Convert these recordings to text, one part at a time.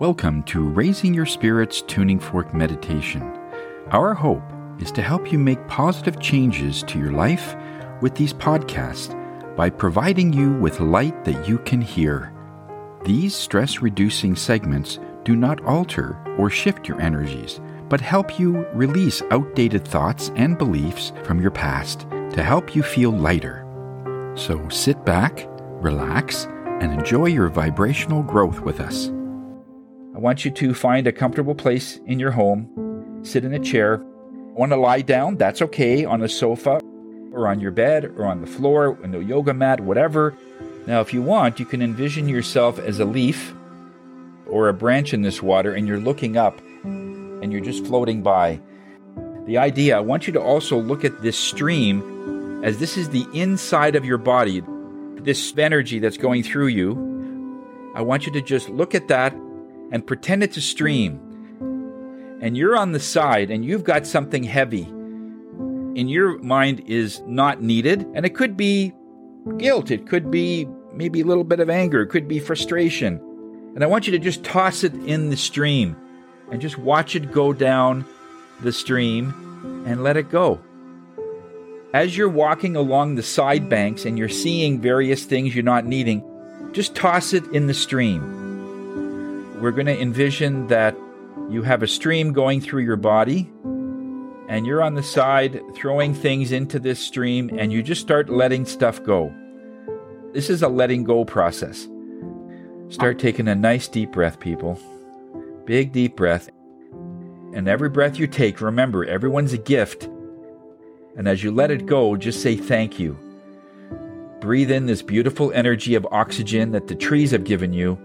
Welcome to Raising Your Spirits Tuning Fork Meditation. Our hope is to help you make positive changes to your life with these podcasts by providing you with light that you can hear. These stress reducing segments do not alter or shift your energies, but help you release outdated thoughts and beliefs from your past to help you feel lighter. So sit back, relax, and enjoy your vibrational growth with us. I want you to find a comfortable place in your home, sit in a chair. Want to lie down? That's okay on a sofa or on your bed or on the floor, on the yoga mat, whatever. Now, if you want, you can envision yourself as a leaf or a branch in this water and you're looking up and you're just floating by. The idea, I want you to also look at this stream as this is the inside of your body, this energy that's going through you. I want you to just look at that and pretend it's a stream. And you're on the side and you've got something heavy in your mind is not needed. And it could be guilt, it could be maybe a little bit of anger, it could be frustration. And I want you to just toss it in the stream and just watch it go down the stream and let it go. As you're walking along the side banks and you're seeing various things you're not needing, just toss it in the stream we're going to envision that you have a stream going through your body and you're on the side throwing things into this stream and you just start letting stuff go. This is a letting go process. Start taking a nice deep breath, people. Big deep breath. And every breath you take, remember, everyone's a gift. And as you let it go, just say thank you. Breathe in this beautiful energy of oxygen that the trees have given you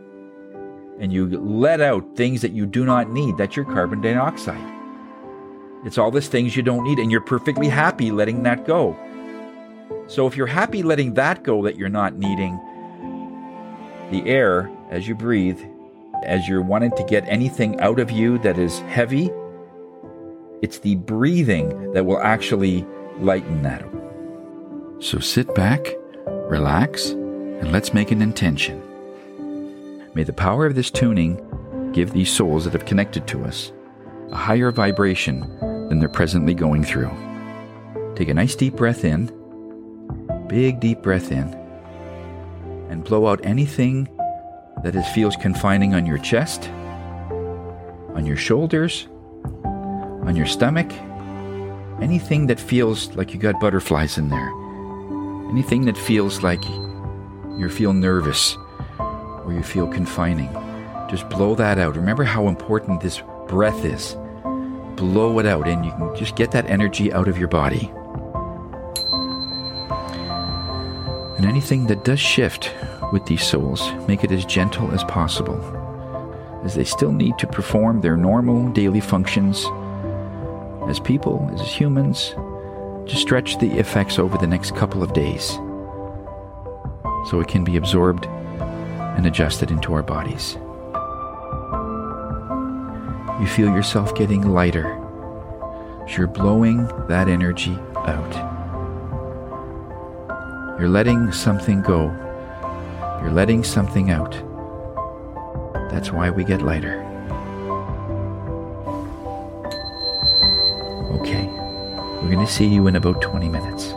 and you let out things that you do not need. That's your carbon dioxide. It's all these things you don't need, and you're perfectly happy letting that go. So if you're happy letting that go that you're not needing, the air as you breathe, as you're wanting to get anything out of you that is heavy, it's the breathing that will actually lighten that. So sit back, relax, and let's make an intention. May the power of this tuning give these souls that have connected to us a higher vibration than they're presently going through. Take a nice deep breath in, big deep breath in, and blow out anything that is, feels confining on your chest, on your shoulders, on your stomach, anything that feels like you got butterflies in there, anything that feels like you feel nervous or you feel confining. Just blow that out. Remember how important this breath is. Blow it out, and you can just get that energy out of your body. And anything that does shift with these souls, make it as gentle as possible, as they still need to perform their normal daily functions as people, as humans. Just stretch the effects over the next couple of days so it can be absorbed and adjusted into our bodies. You feel yourself getting lighter as you're blowing that energy out. You're letting something go. You're letting something out. That's why we get lighter. Okay, we're going to see you in about 20 minutes.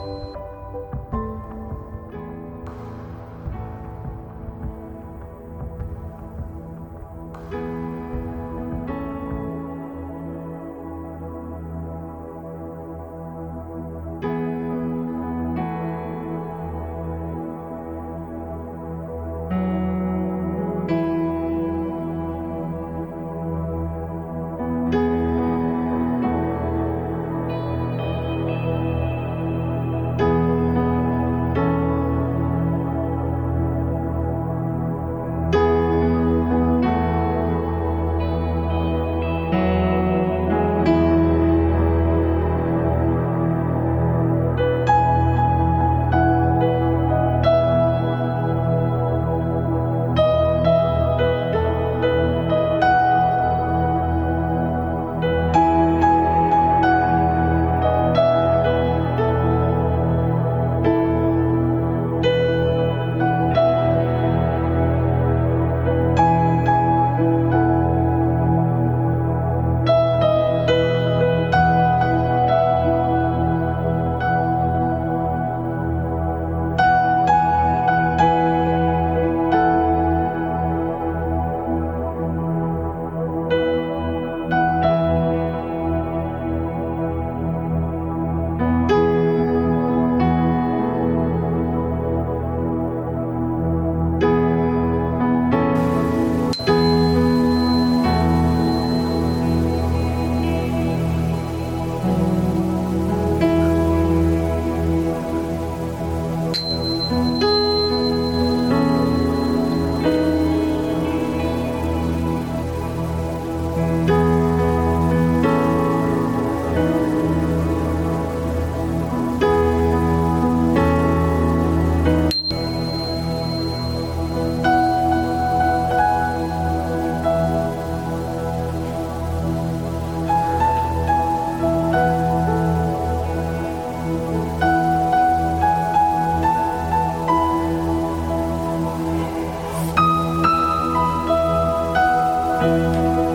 Música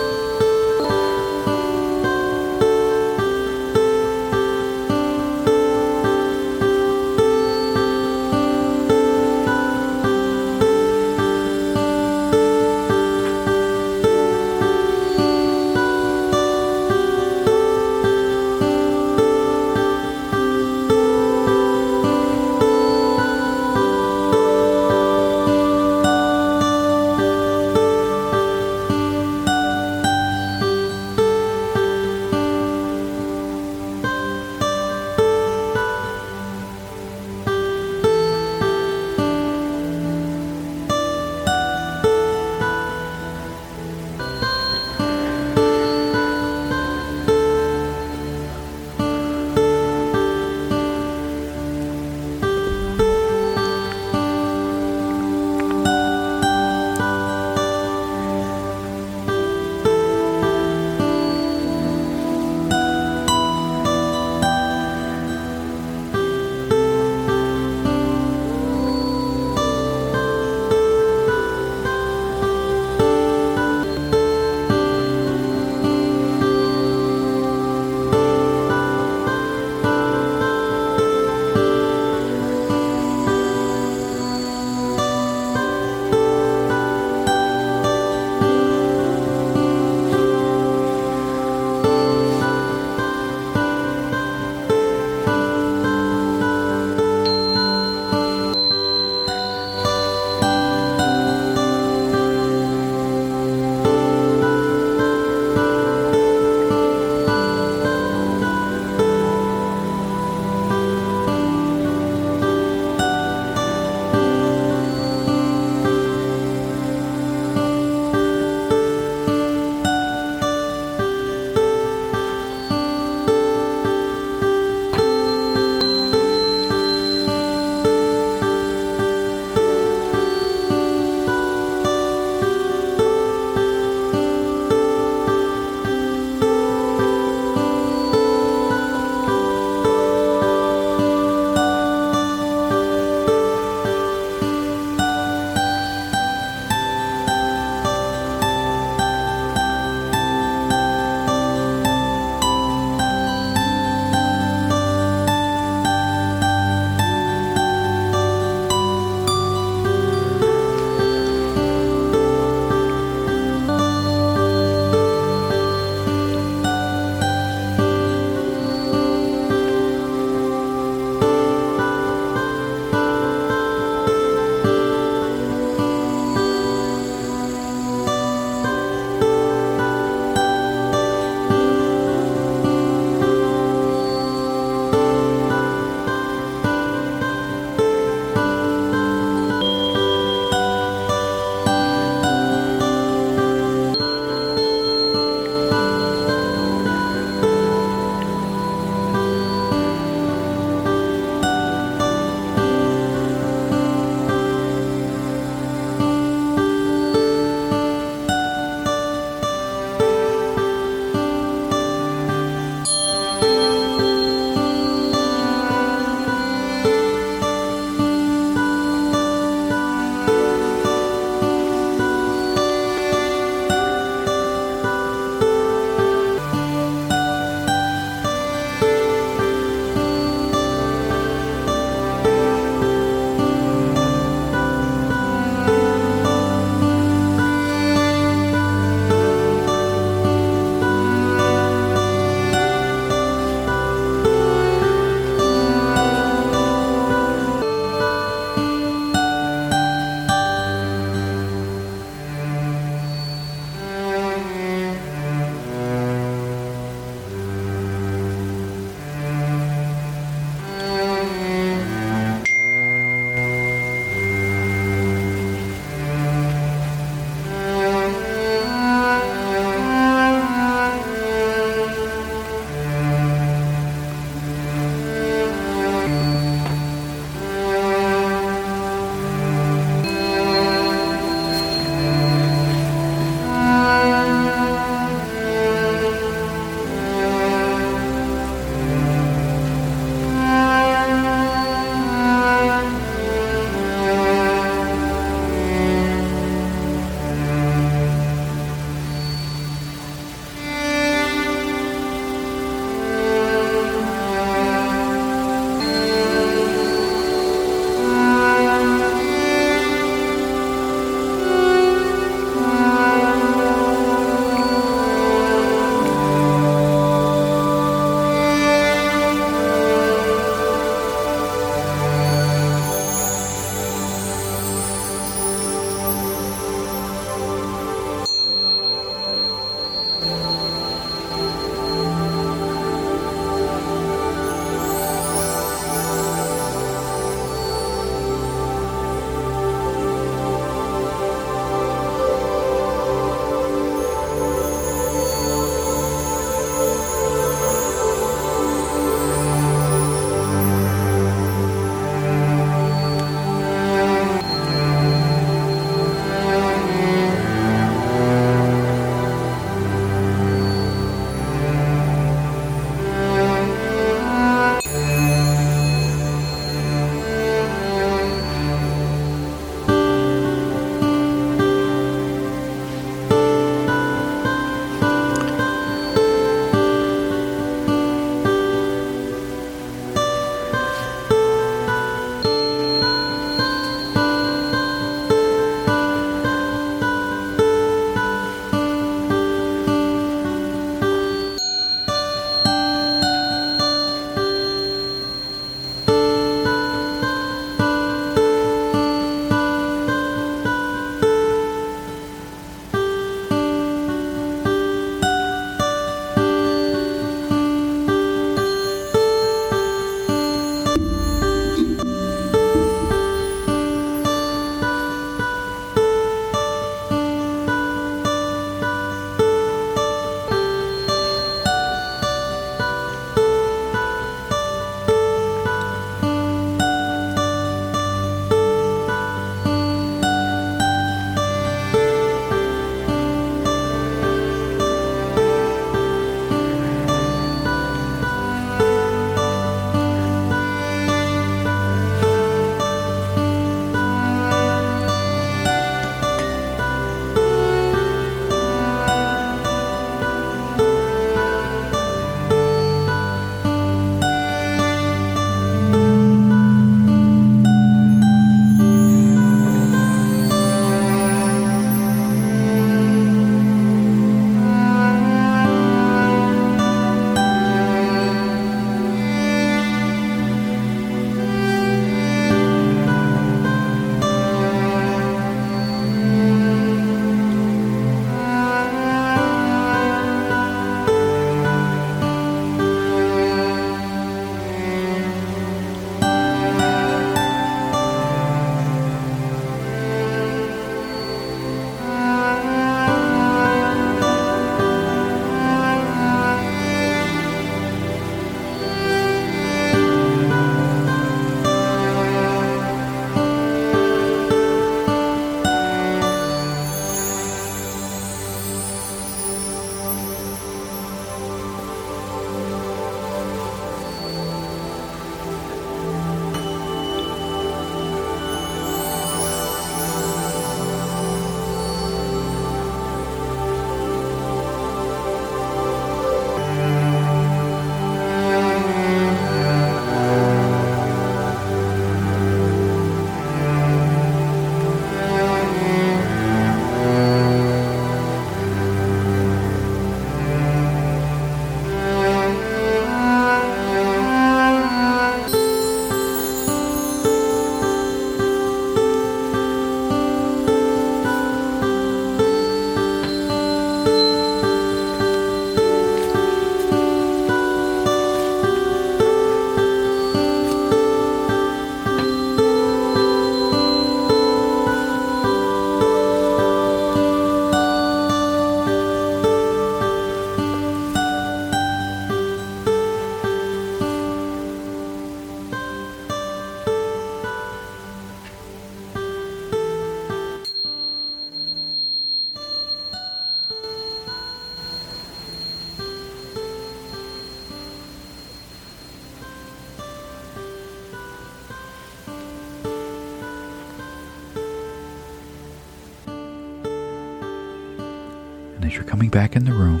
as you're coming back in the room,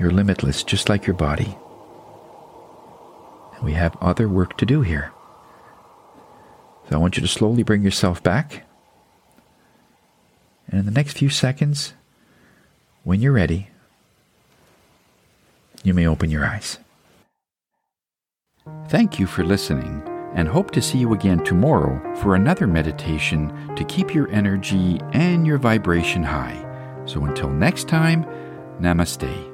you're limitless, just like your body. And we have other work to do here. So I want you to slowly bring yourself back. And in the next few seconds, when you're ready, you may open your eyes. Thank you for listening and hope to see you again tomorrow for another meditation to keep your energy and your vibration high. So until next time, namaste.